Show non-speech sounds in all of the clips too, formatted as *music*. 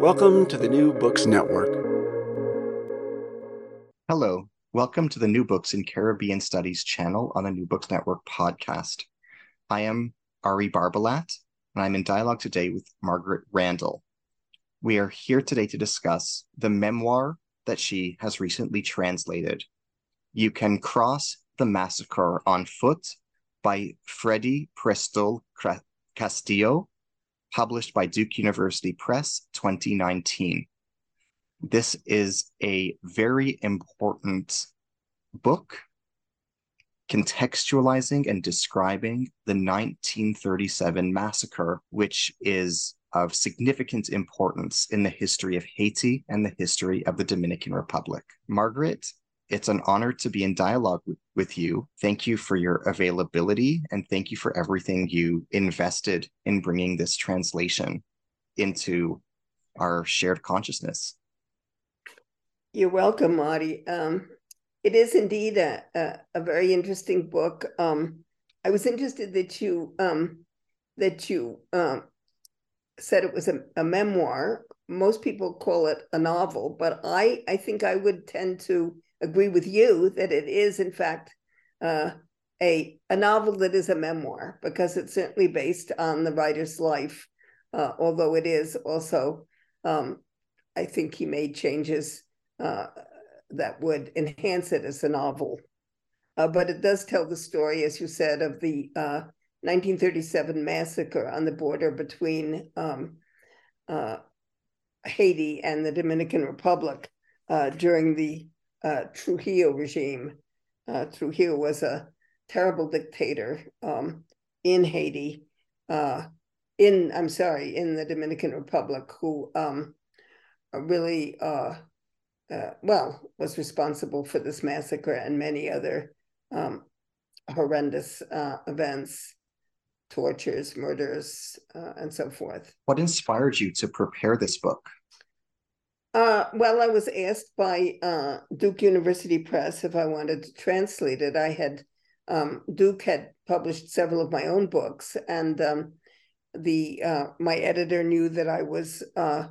Welcome to the New Books Network. Hello, welcome to the New Books in Caribbean Studies channel on the New Books Network podcast. I am Ari Barbalat, and I'm in dialogue today with Margaret Randall. We are here today to discuss the memoir that she has recently translated. You Can Cross the Massacre on Foot by Freddy Prestol Castillo, published by Duke University Press 2019. This is a very important book contextualizing and describing the 1937 massacre, which is of significant importance in the history of Haiti and the history of the Dominican Republic. Margaret, it's an honor to be in dialogue with, with you. Thank you for your availability and thank you for everything you invested in bringing this translation into our shared consciousness. You're welcome, Marty. Um, it is indeed a, a, a very interesting book. Um, I was interested that you um, that you um, said it was a, a, memoir. Most people call it a novel, but I I think I would tend to agree with you that it is in fact uh, a a novel that is a memoir because it's certainly based on the writer's life, uh, although it is also um, I think he made changes uh, that would enhance it as a novel. Uh, but it does tell the story, as you said, of the uh, 1937 massacre on the border between um, uh, Haiti and the Dominican Republic uh, during the uh, Trujillo regime. Uh, Trujillo was a terrible dictator um, in Haiti, uh, in I'm sorry, in the Dominican Republic, who um, really uh, well, was responsible for this massacre and many other um, horrendous uh, events, tortures, murders, uh, and so forth. What inspired you to prepare this book? Uh, well, I was asked by uh, Duke University Press if I wanted to translate it. I had um, Duke had published several of my own books, and um, the uh, my editor knew that I was uh,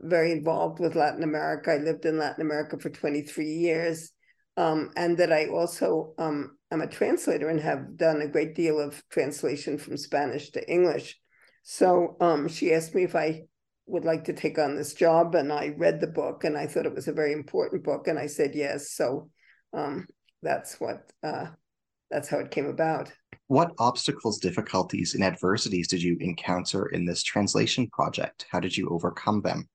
very involved with Latin America. I lived in Latin America for 23 years. Um, and that I also um, am a translator and have done a great deal of translation from Spanish to English. So um, she asked me if I would like to take on this job, and I read the book, and I thought it was a very important book, and I said yes. So um, that's what uh, that's how it came about. What obstacles, difficulties, and adversities did you encounter in this translation project? How did you overcome them?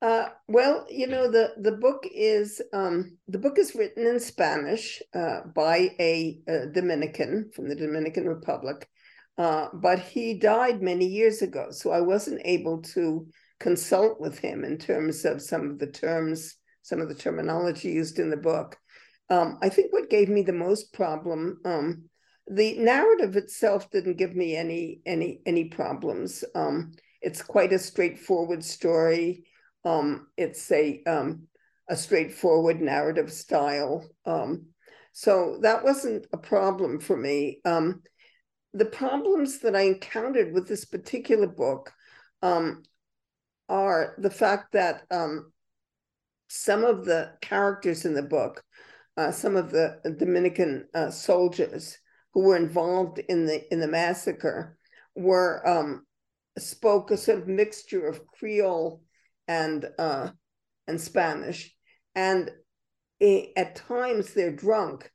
Uh, well, you know the the book is um, the book is written in Spanish uh, by a, a, Dominican from the Dominican Republic, uh, but he died many years ago, so I wasn't able to consult with him in terms of some of the terms, some of the terminology used in the book. Um, I think what gave me the most problem, um, the narrative itself didn't give me any any any problems. Um, it's quite a straightforward story. Um, it's a um, a straightforward narrative style. Um, so that wasn't a problem for me. The problems that I encountered with this particular book are the fact that some of the characters in the book uh, some of the Dominican uh, soldiers who were involved in the in the massacre were um, spoke a sort of mixture of Creole and uh, and Spanish, and it, at times they're drunk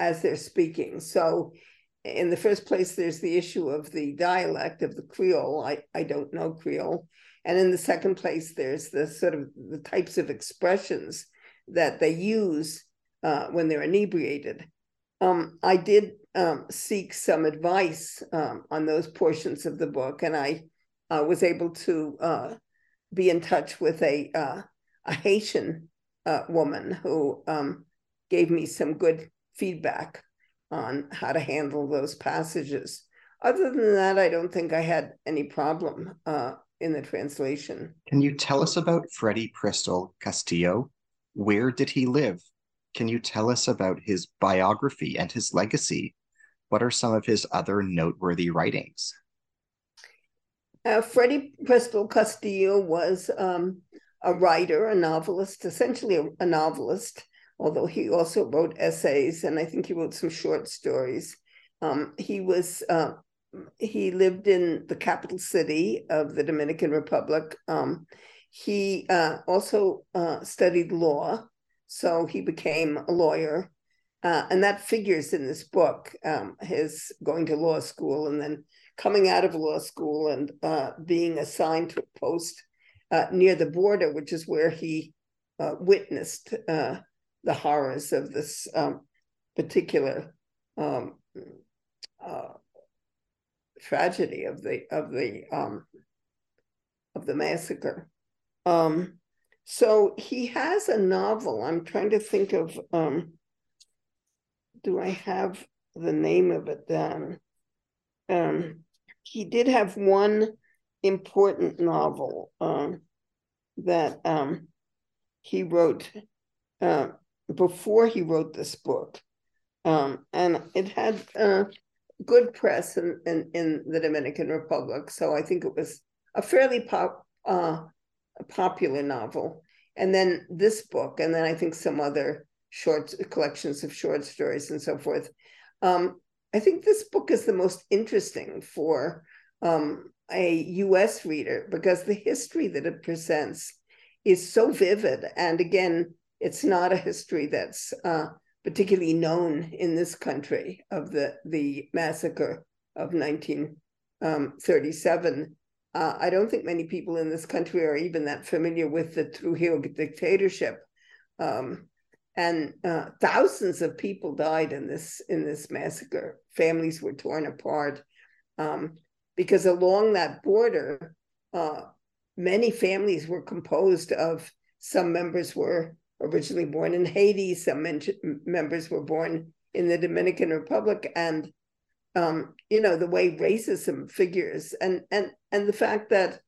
as they're speaking. So, in the first place, there's the issue of the dialect of the Creole. I I don't know Creole, and in the second place, there's the sort of the types of expressions that they use uh, when they're inebriated. Um, I did um, seek some advice um, on those portions of the book, and I uh, was able to uh, be in touch with a uh, a Haitian uh, woman who um, gave me some good feedback on how to handle those passages. Other than that, I don't think I had any problem uh, in the translation. Can you tell us about Freddy Prestol Castillo? Where did he live? Can you tell us about his biography and his legacy? What are some of his other noteworthy writings? Uh, Freddy Prestol Castillo was um, a writer, a novelist, essentially a, a, novelist, although he also wrote essays and I think he wrote some short stories. Um, he was uh, he lived in the capital city of the Dominican Republic. Um, he uh, also uh, studied law, so he became a lawyer, uh, and that figures in this book. Um, his going to law school and then coming out of law school and uh, being assigned to a post uh, near the border, which is where he witnessed the horrors of this um, particular um, tragedy of the of the um, of the massacre. Um, so he has a novel. I'm trying to think of. Um, do I have the name of it down? Um, he did have one important novel that he wrote uh, before he wrote this book, um, and it had uh, good press in, in, in the Dominican Republic. So I think it was a fairly pop, uh, popular novel. And then this book, and then I think some other short collections of short stories and so forth. Um, I think this book is the most interesting for um, a US reader because the history that it presents is so vivid. And again, it's not a history that's uh, particularly known in this country of the, the massacre of 1937. Um, uh, I don't think many people in this country are even that familiar with the Trujillo dictatorship. Um, and uh, thousands of people died in this in this massacre. Families were torn apart um, because along that border, uh, many families were composed of some members were originally born in Haiti. Some men- members were born in the Dominican Republic, and um, you know the way racism figures, and and and the fact that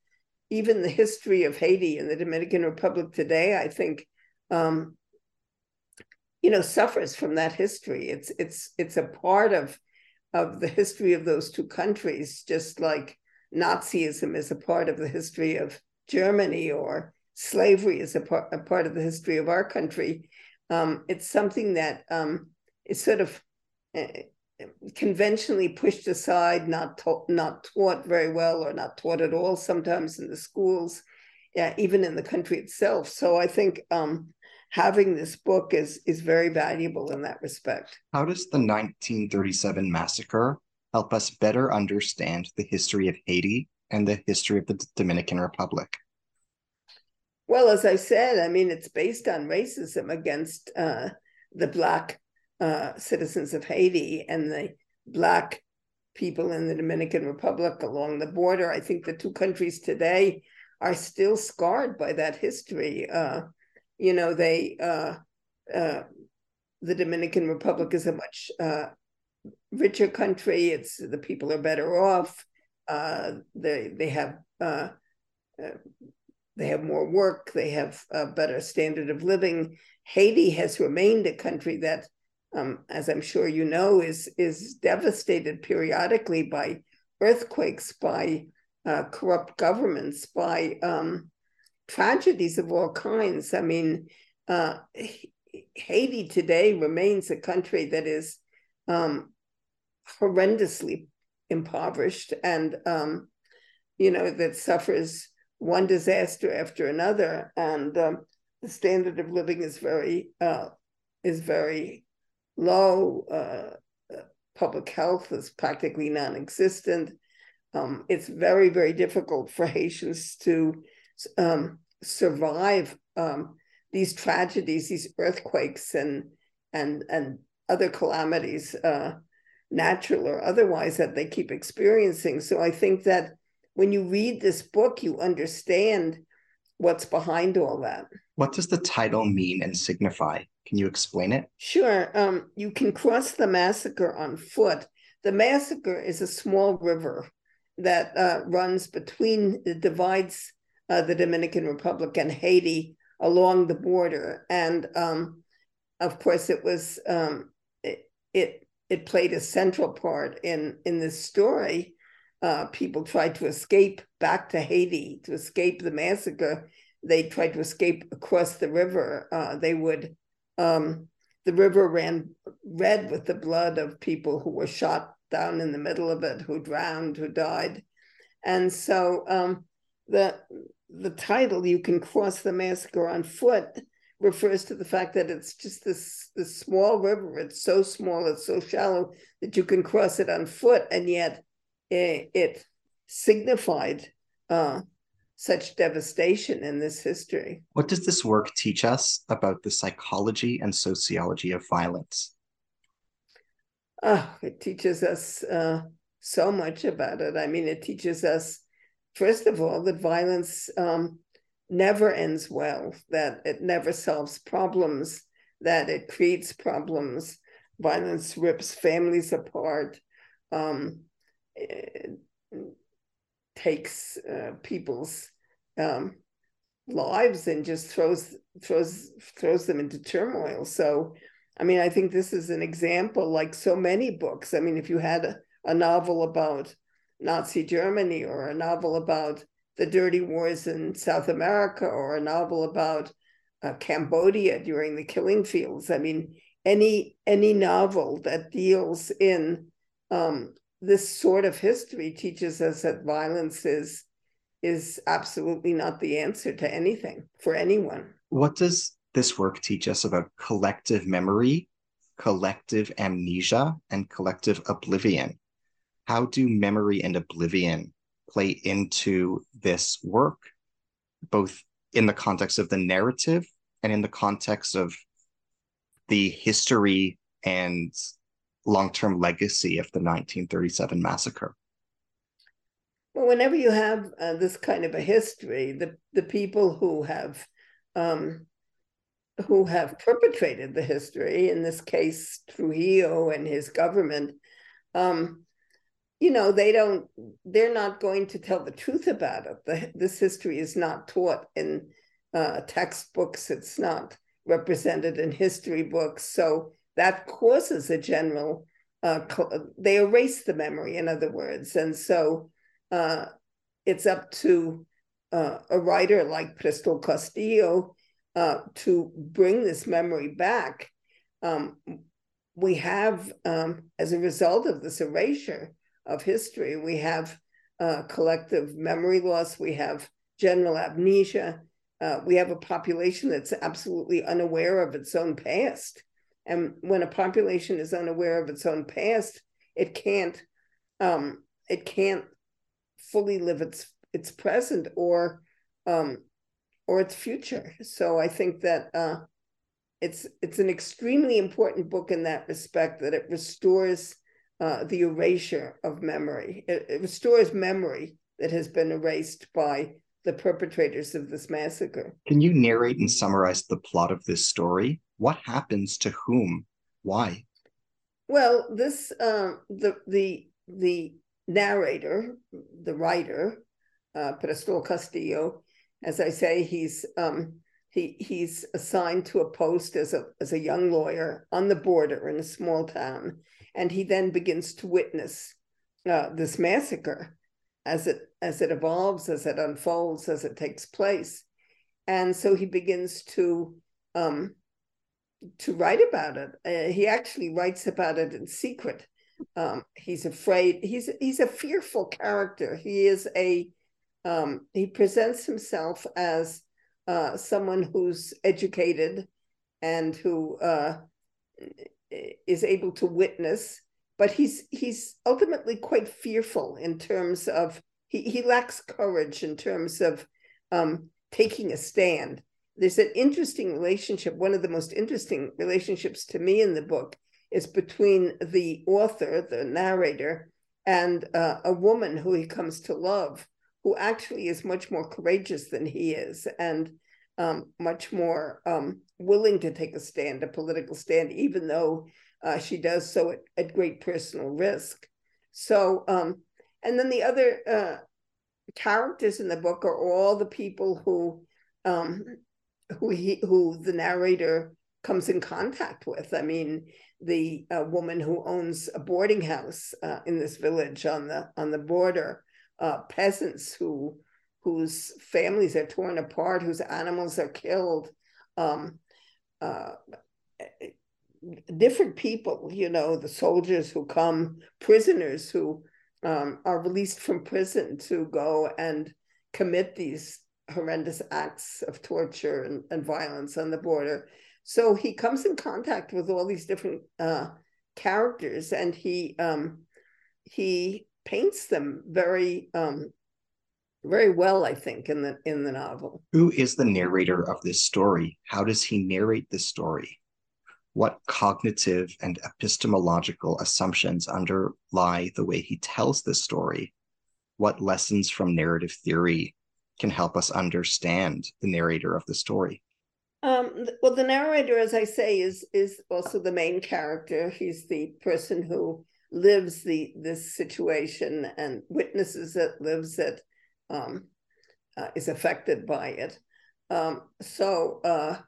even the history of Haiti and the Dominican Republic today, I think, um, you know, suffers from that history. It's it's it's a part of of the history of those two countries, just like Nazism is a part of the history of Germany or slavery is a part, a part of the history of our country. Um, it's something that um, is sort of uh, conventionally pushed aside, not taught, not taught very well, or not taught at all. Sometimes in the schools, yeah, even in the country itself. So I think um, having this book is is very valuable in that respect. How does the 1937 massacre help us better understand the history of Haiti and the history of the Dominican Republic? Well, as I said, I mean, it's based on racism against uh, the Black uh, citizens of Haiti and the Black people in the Dominican Republic along the border. I think the two countries today are still scarred by that history. Uh, you know, they, uh, uh, the Dominican Republic is a much uh, richer country. It's the people are better off. they they have they have more work, they have a better standard of living. Haiti has remained a country that, um, as I'm sure you know, is is devastated periodically by earthquakes, by uh, corrupt governments, by um, tragedies of all kinds. I mean, uh, Haiti today remains a country that is um, horrendously impoverished and, um, you know, that suffers one disaster after another, and um, the standard of living is very uh, is very low. Uh, uh, public health is practically non-existent. Um, it's very very difficult for *laughs* Haitians to um, survive um, these tragedies, these earthquakes, and and and other calamities, uh, natural or otherwise, that they keep experiencing. So I think that when you read this book, you understand what's behind all that. What does the title mean and signify? Can you explain it? Sure. Um, you can cross the massacre on foot. The massacre is a small river that uh, runs between, it divides uh, the Dominican Republic and Haiti along the border. And um, of course, it was, um, it, it, it played a central part in, in this story. Uh, people tried to escape back to Haiti to escape the massacre. They tried to escape across the river. Uh, they would um, the river ran red with the blood of people who were shot down in the middle of it, who drowned, who died. And so um, the the title "You Can Cross the Massacre on Foot" refers to the fact that it's just this this small river. It's so small, it's so shallow that you can cross it on foot, and yet it, it signified uh, such devastation in this history. What does this work teach us about the psychology and sociology of violence? Oh, it teaches us uh, so much about it. I mean, it teaches us, first of all, that violence um, never ends well, that it never solves problems, that it creates problems. Violence rips families apart. Um, takes uh, people's um, lives and just throws throws throws them into turmoil. So, I mean, I think this is an example, like so many books. I mean, if you had a, a novel about Nazi Germany or a novel about the dirty wars in South America or a novel about uh, Cambodia during the killing fields, I mean, any any novel that deals in um, this sort of history teaches us that violence is is absolutely not the answer to anything for anyone. What does this work teach us about collective memory, collective amnesia, and collective oblivion? How do memory and oblivion play into this work, both in the context of the narrative and in the context of the history and long term legacy of the 1937 massacre? Well, whenever you have uh, this kind of a history, the, the people who have um, who have perpetrated the history, in this case Trujillo and his government, um, you know, they don't, they're not going to tell the truth about it. The, this history is not taught in uh, textbooks. It's not represented in history books. So that causes a general uh, they erase the memory in other words. And so uh, it's up to uh, a writer like Prestol Castillo uh, to bring this memory back. Um, we have um, as a result of this erasure of history we have uh, collective memory loss we have general amnesia uh, we have a population that's absolutely unaware of its own past and when a population is unaware of its own past, it can't um, it can't fully live its its present or um, or its future. So I think that uh, it's it's an extremely important book in that respect that it restores uh, the erasure of memory. It, it restores memory that has been erased by the perpetrators of this massacre. Can you narrate and summarize the plot of this story? What happens to whom? Why? Well, this uh, the the the narrator, the writer, uh, Castillo, as I say, he's um, he he's assigned to a post as a as a young lawyer on the border in a small town, and he then begins to witness uh, this massacre as it as it evolves, as it unfolds, as it takes place, and so he begins to um, to write about it. Uh, he actually writes about it in secret. Um, he's afraid. He's he's a fearful character. He is a um, he presents himself as uh, someone who's educated and who uh, is able to witness, but he's he's ultimately quite fearful in terms of he he lacks courage in terms of um, taking a stand there's an interesting relationship. One of the most interesting relationships to me in the book is between the author, the narrator, and uh, a woman who he comes to love, who actually is much more courageous than he is and um, much more um, willing to take a stand, a political stand, even though uh, she does so at, at, great personal risk. So, um, and then the other uh, characters in the book are all the people who um, who he who the narrator comes in contact with. I mean, the uh, woman who owns a boarding house uh, in this village on the on the border, uh, peasants who whose families are torn apart, whose animals are killed, um, uh, different people. You know, the soldiers who come, prisoners who um, are released from prison to go and commit these horrendous acts of torture and, and violence on the border. So he comes in contact with all these different uh, characters, and he um, he paints them very um, very well, I think, in the in the novel. Who is the narrator of this story? How does he narrate the story? What cognitive and epistemological assumptions underlie the way he tells this story? What lessons from narrative theory can help us understand the narrator of the story? Um, well, the narrator, as I say, is is also the main character. He's the person who lives the this situation and witnesses it, lives it, um, uh, is affected by it. Um, so uh,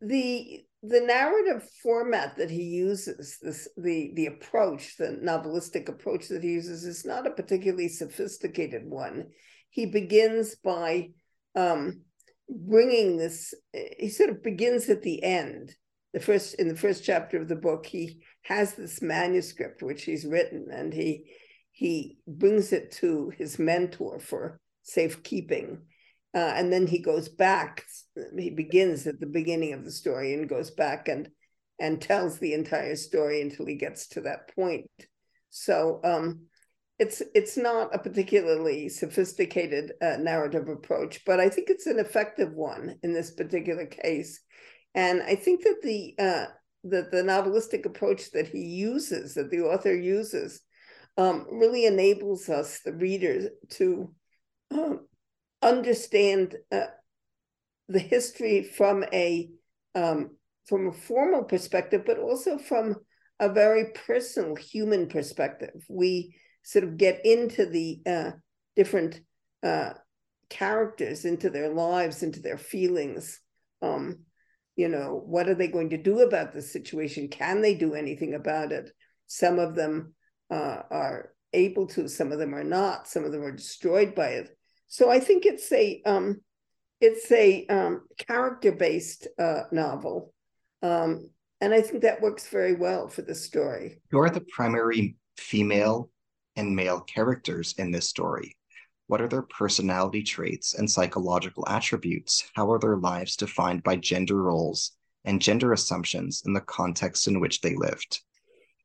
the the narrative format that he uses, this the the approach, the novelistic approach that he uses, is not a particularly sophisticated one. He begins by um, bringing this he sort of begins at the end. The first in the first chapter of the book he has this manuscript which he's written and he he brings it to his mentor for safekeeping. Uh, and then he goes back he begins at the beginning of the story and goes back and and tells the entire story until he gets to that point. So um it's it's not a particularly sophisticated uh, narrative approach, but I think it's an effective one in this particular case. And I think that the uh, that the novelistic approach that he uses, that the author uses, um, really enables us, the readers, to um, understand uh, the history from a um, from a formal perspective, but also from a very personal human perspective. We sort of get into the uh, different uh, characters, into their lives, into their feelings. Um, you know, what are they going to do about the situation? Can they do anything about it? Some of them uh, are able to, some of them are not. Some of them are destroyed by it. So I think it's a um, it's a um, character based uh, novel, um, and I think that works very well for the story. You're the primary female and male characters in this story? What are their personality traits and psychological attributes? How are their lives defined by gender roles and gender assumptions in the context in which they lived?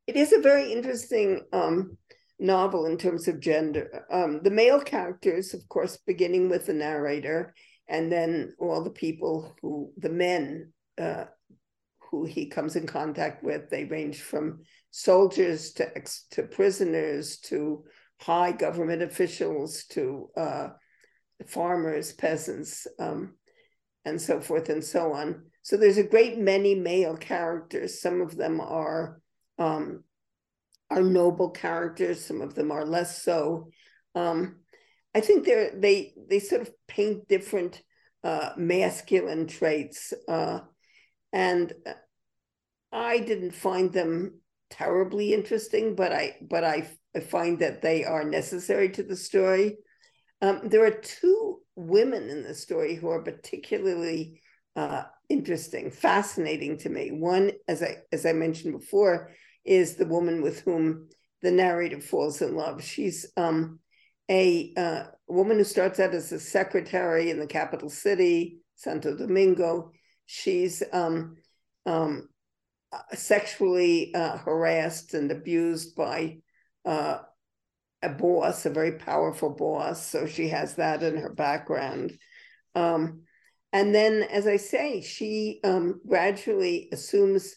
It is a very interesting um, novel in terms of gender. Um, the male characters, of course, beginning with the narrator, and then all the people who, the men uh, who he comes in contact with, they range from soldiers to to prisoners to high government officials to uh, farmers, peasants, um, and so forth and so on. So there's a great many male characters. Some of them are um, are noble characters. Some of them are less so. Um, I think they they they sort of paint different uh, masculine traits, uh, and I didn't find them terribly interesting, but I but I, I find that they are necessary to the story. Um, there are two women in the story who are particularly uh, interesting, fascinating to me. One, as I as I mentioned before, is the woman with whom the narrator falls in love. She's um, a uh, woman who starts out as a secretary in the capital city, Santo Domingo. She's um, um, sexually uh, harassed and abused by uh, a boss, a very powerful boss. So she has that in her background. Um, and then, as I say, she um, gradually assumes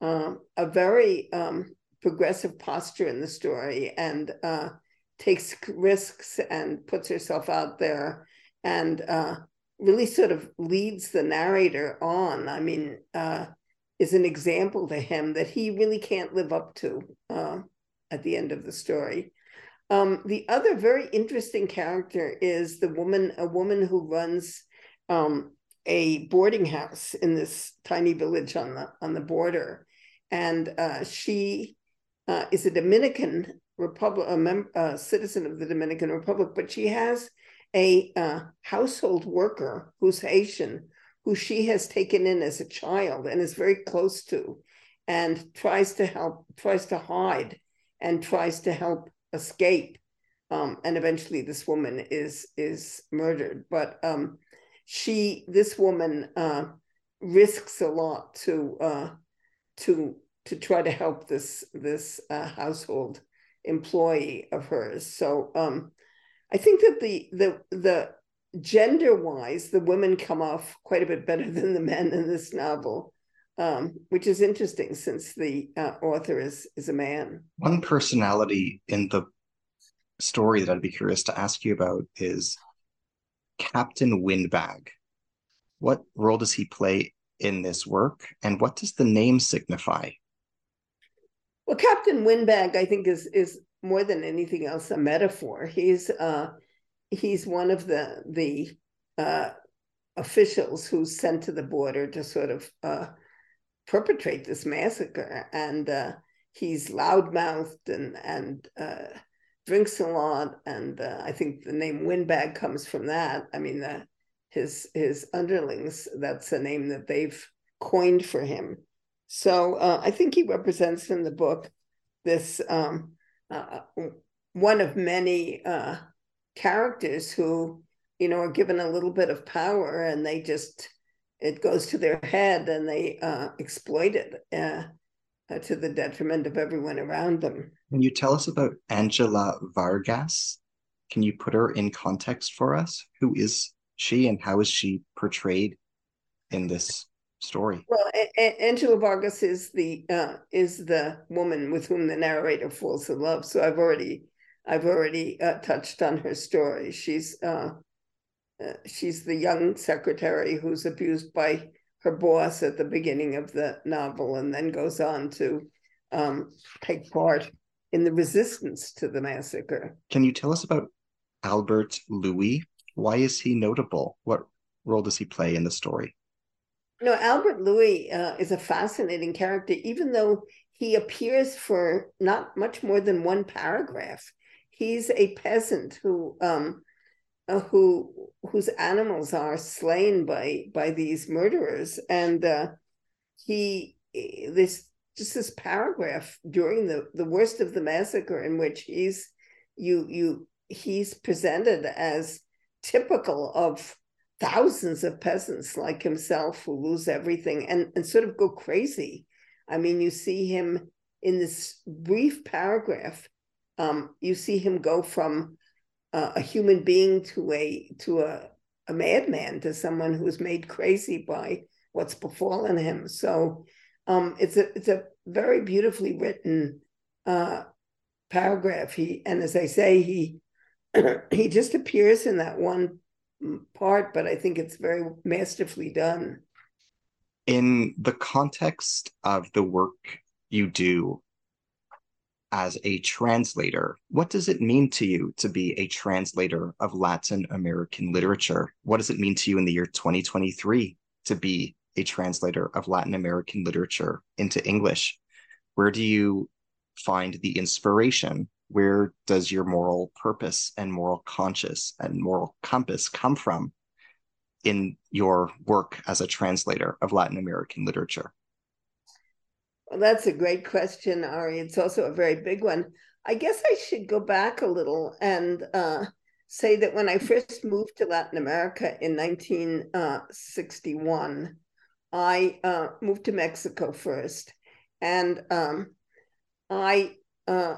um, a very um, progressive posture in the story and uh, takes risks and puts herself out there and uh, really sort of leads the narrator on. I mean, uh, is an example to him that he really can't live up to uh, at the end of the story. Um, the other very interesting character is the woman, a woman who runs um, a boarding house in this tiny village on the on the border, and uh, she uh, is a Dominican Republic, a, mem- a, citizen of the Dominican Republic, but she has a uh, household worker who's Haitian, who she has taken in as a child and is very close to, and tries to help, tries to hide, and tries to help escape. Um, and eventually, this woman is is murdered. But um, she, this woman, uh, risks a lot to uh, to to try to help this this uh, household employee of hers. So um, I think that the the the gender wise, the women come off quite a bit better *laughs* than the men in this novel, um, which is interesting since the uh, author is is a man. One personality in the story that I'd be curious to ask you about is Captain Windbag. What role does he play in this work, and what does the name signify? Well, Captain Windbag, I think, is is more than anything else a metaphor. He's uh, he's one of the the uh, officials who's sent to the border to sort of uh, perpetrate this massacre, and uh, he's loudmouthed and and uh, drinks a lot, and uh, I think the name Windbag comes from that. I mean, the, his his underlings that's a name that they've coined for him. So uh, I think he represents in the book this um, uh, one of many uh, characters who, you know, are given a little bit of power and they just it goes to their head and they uh, exploit it uh, uh, to the detriment of everyone around them. Can you tell us about Angela Vargas? Can you put her in context for us? Who is she and how is she portrayed in this story. Well, a- a- Angela Vargas is the uh, is the woman with whom the narrator falls in love. So I've already I've already uh, touched on her story. She's uh, uh, she's the young secretary who's abused by her boss at the beginning of the novel, and then goes on to um, take part in the resistance to the massacre. Can you tell us about Albert Louis? Why is he notable? What role does he play in the story? No, Albert Louis uh, is a fascinating character, even though he appears for not much more than one paragraph. He's a peasant who um, uh, who whose animals are slain by by these murderers, and uh, he this just this paragraph during the the worst of the massacre in which he's you you he's presented as typical of thousands of peasants like himself who lose everything and, and sort of go crazy. I mean, you see him in this brief paragraph, um, you see him go from uh, a human being to a to a, a madman to someone who's made crazy by what's befallen him. So um, it's a it's a very beautifully written uh, paragraph. He and as I say, he *clears throat* he just appears in that one part, but I think it's very masterfully done. In the context of the work you do as a translator, what does it mean to you to be a translator of Latin American literature? What does it mean to you in the year 2023 to be a translator of Latin American literature into English? Where do you find the inspiration where does your moral purpose and moral conscience and moral compass come from in your work as a translator of Latin American literature? Well, that's a great question, Ari. It's also a very big one. I guess I should go back a little and uh, say that when I first moved to Latin America in 1961, uh, I uh, moved to Mexico first. And um, I uh,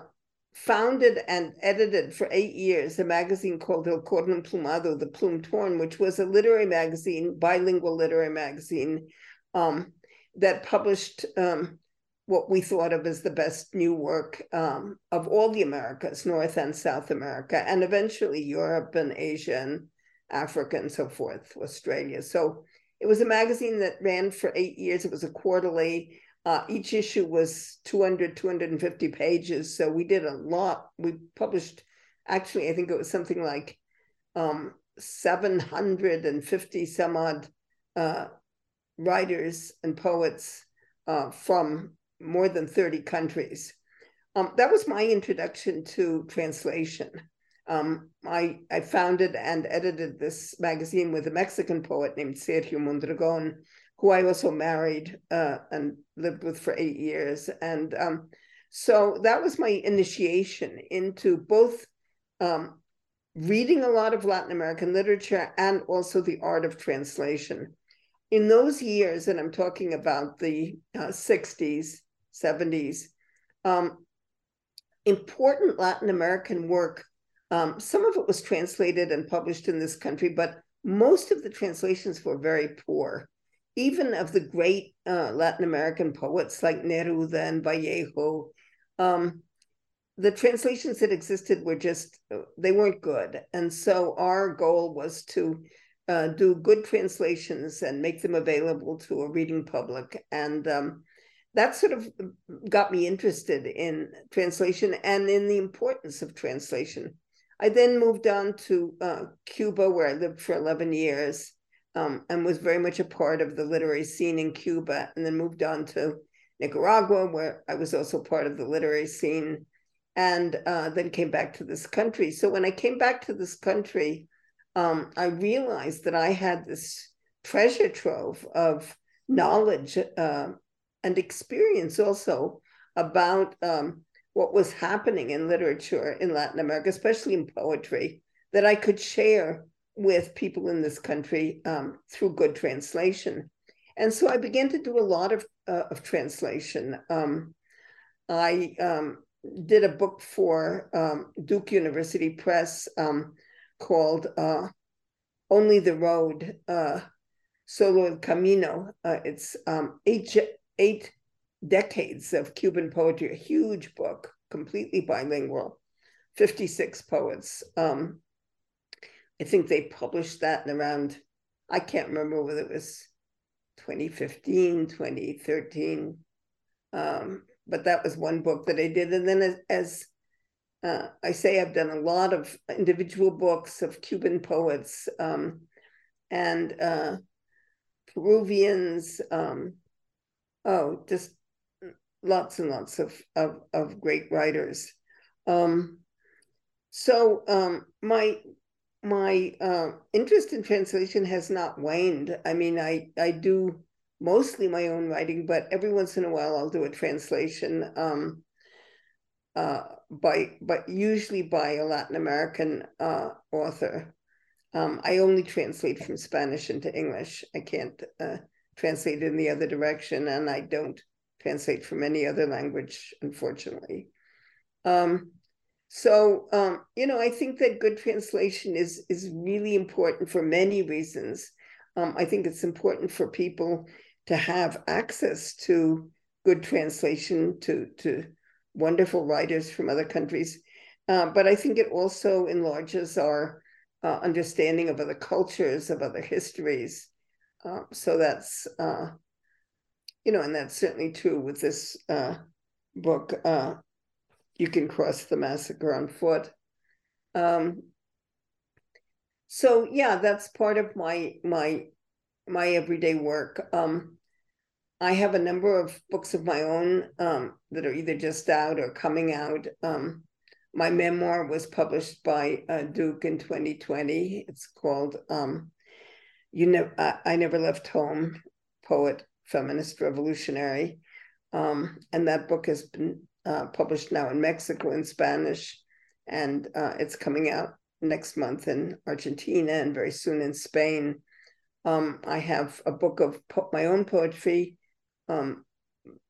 founded and edited for eight years a magazine called El Corno Emplumado, The Plumed Horn, which was a literary magazine, bilingual literary magazine, um, that published um, what we thought of as the best new work um, of all the Americas, North and South America, and eventually Europe and Asia and Africa and so forth, Australia. So it was a magazine that ran for eight years. It was a quarterly. Uh, each issue was 200, 250 pages. So we did a lot. We published, actually, I think it was something like um, 750 some odd uh, writers and poets uh, from more than 30 countries. Um, that was my introduction to translation. Um, I, I founded and edited this magazine with a Mexican poet named Sergio Mondragon, who I also married uh, and lived with for eight years. And um, so that was my initiation into both um, reading a lot of Latin American literature and also the art of translation. In those years, and I'm talking about the uh, 60s, 70s, um, important Latin American work um, some of it was translated and published in this country, but most of the translations were very poor. Even of the great uh, Latin American poets like Neruda and Vallejo, um, the translations that existed were just, they weren't good. And so our goal was to uh, do good translations and make them available to a reading public. And um, that sort of got me interested in translation and in the importance of translation. I then moved on to uh, Cuba, where I lived for 11 years um, and was very much a part of the literary scene in Cuba, and then moved on to Nicaragua, where I was also part of the literary scene, and uh, then came back to this country. So when I came back to this country, um, I realized that I had this treasure trove of knowledge uh, and experience also about um, what was happening in literature in Latin America, especially in poetry, that I could share with people in this country um, through good translation. And so I began to do a lot of, uh, of translation. Um, I um, did a book for um, Duke University Press um, called uh, Only the Road, uh, Solo el Camino. Uh, it's um, eight, eight decades of Cuban poetry, a huge book, completely bilingual, 56 poets. Um, I think they published that in around, I can't remember whether it was 2015, 2013. Um, but that was one book that I did. And then as, as uh, I say, I've done a lot of individual books of Cuban poets um, and uh, Peruvians. Um, oh, just lots and lots of of, of great writers. Um, so um, my my uh, interest in translation has not waned. I mean, I I do mostly my own writing, but every once in a while I'll do a translation um, uh, by but usually by a Latin American uh, author. Um, I only translate from Spanish into English. I can't uh, translate in the other direction, and I don't translate from any other language, unfortunately. Um, so um, you know, I think that good translation is is really important for many reasons. Um, I think it's important for people to have access to good translation to to wonderful writers from other countries. Uh, but I think it also enlarges our uh, understanding of other cultures, of other histories. Uh, so that's uh, you know, and that's certainly true with this uh, book. Uh, you can cross the massacre on foot. Um, so yeah, that's part of my my my everyday work. Um, I have a number of books of my own um, that are either just out or coming out. Um, my memoir was published by uh, Duke in 2020. It's called um, "You Never I, I Never Left Home," poet feminist revolutionary. Um, and that book has been uh, published now in Mexico in Spanish, and uh, it's coming out next month in Argentina and very soon in Spain. Um, I have a book of po- my own poetry um,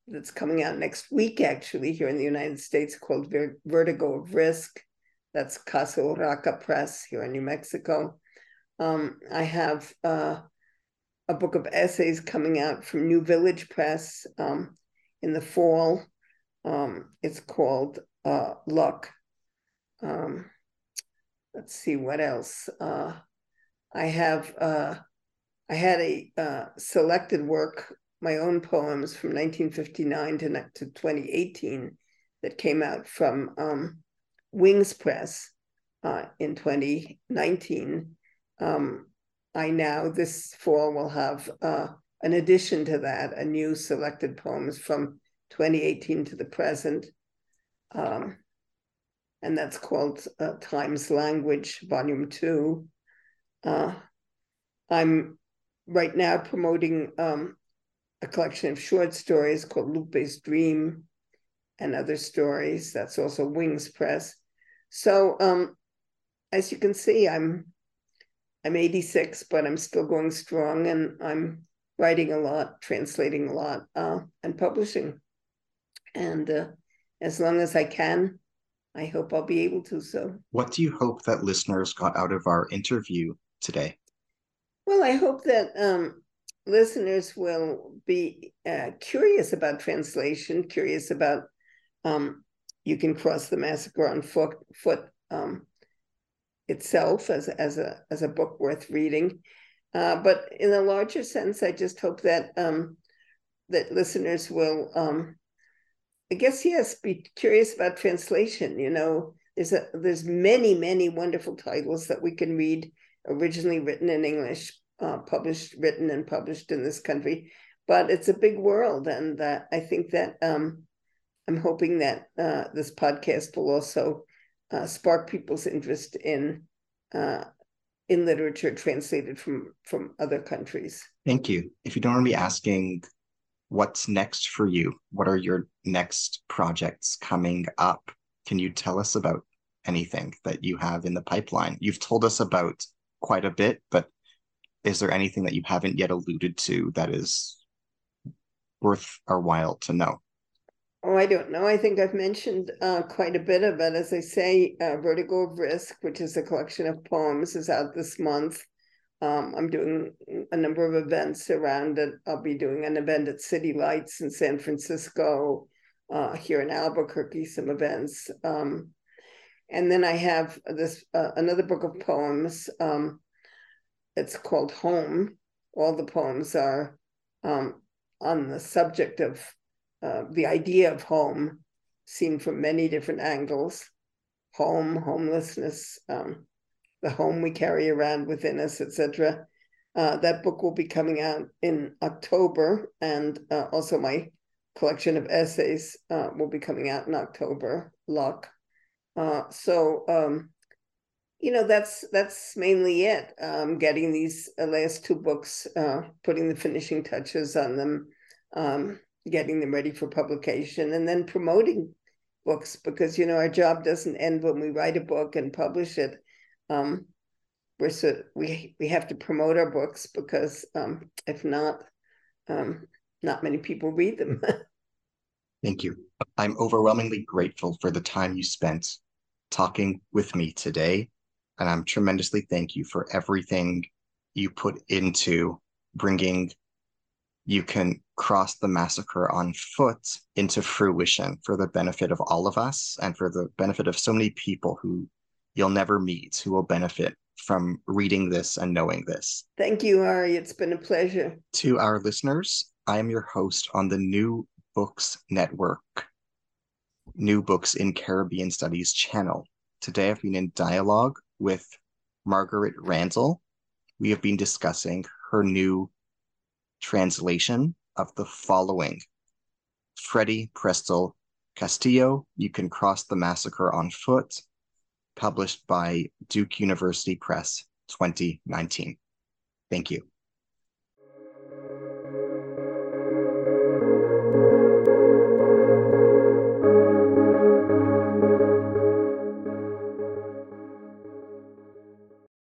that's coming out next week, actually, here in the United States, called Ver- Vertigo of Risk. That's Casa Urraca Press here in New Mexico. Um, I have uh, a book of essays coming out from New Village Press um, in the fall. Um, it's called uh, Luck. Um, let's see what else. Uh, I have uh, I had a uh, selected work, my own poems from 1959 to, to 2018 that came out from um, Wings Press uh, in 2019. Um, I now this fall will have uh, an addition to that, a new selected poems from 2018 to the present. Um, and that's called uh, Times Language, Volume 2. Uh, I'm right now promoting um, a collection of short stories called Lupe's Dream and other stories. That's also Wings Press. So um, as you can see, I'm I'm 86, but I'm still going strong, and I'm writing a lot, translating a lot, uh, and publishing. And uh, as long as I can, I hope I'll be able to. So, what do you hope that listeners got out of our interview today? Well, I hope that um, listeners will be uh, curious about translation, curious about um, you can cross the massacre on foot, foot um, itself as as a as a book worth reading. Uh, but in a larger sense, I just hope that um, that listeners will, um, I guess, yes, be curious about translation. You know, there's a there's many many wonderful titles that we can read, originally written in English, uh, published, written and published in this country. But it's a big world, and uh, I think that um, I'm hoping that uh, this podcast will also uh, spark people's interest in uh, in literature translated from from other countries. Thank you. If you don't mind me asking, what's next for you? What are your next projects coming up? Can you tell us about anything that you have in the pipeline? You've told us about quite a bit, but is there anything that you haven't yet alluded to that is worth our while to know? Oh, I don't know. I think I've mentioned uh, quite a bit of it. As I say, uh, Vertigo of Risk, which is a collection of poems, is out this month. Um, I'm doing a number of events around it. I'll be doing an event at City Lights in San Francisco, uh, here in Albuquerque, some events. Um, and then I have this uh, another book of poems. Um, it's called Home. All the poems are um, on the subject of uh, the idea of home seen from many different angles. Home homelessness um, the home we carry around within us etc uh, that book will be coming out in october and uh, also my collection of essays uh, will be coming out in october luck uh, so um, you know that's that's mainly it. Um, getting these last two books putting the finishing touches on them um, getting them ready for publication and then promoting books because you know our job doesn't end when we write a book and publish it. Um, we're so we we have to promote our books because um, if not um, not many people read them. *laughs* Thank you. I'm overwhelmingly grateful for the time you spent talking with me today and i'm tremendously thank you for everything you put into bringing you can cross the massacre on foot into fruition for the benefit of all of us and for the benefit of so many people who you'll never meet who will benefit from reading this and knowing this. Thank you, Ari. It's been a pleasure. To our listeners, I am your host on the New Books Network, New Books in Caribbean Studies channel. Today I've been in dialogue with Margaret Randall. We have been discussing her new translation of the following Freddy Prestol Castillo, You Can Cross the Massacre on Foot, published by Duke University Press 2019. Thank you.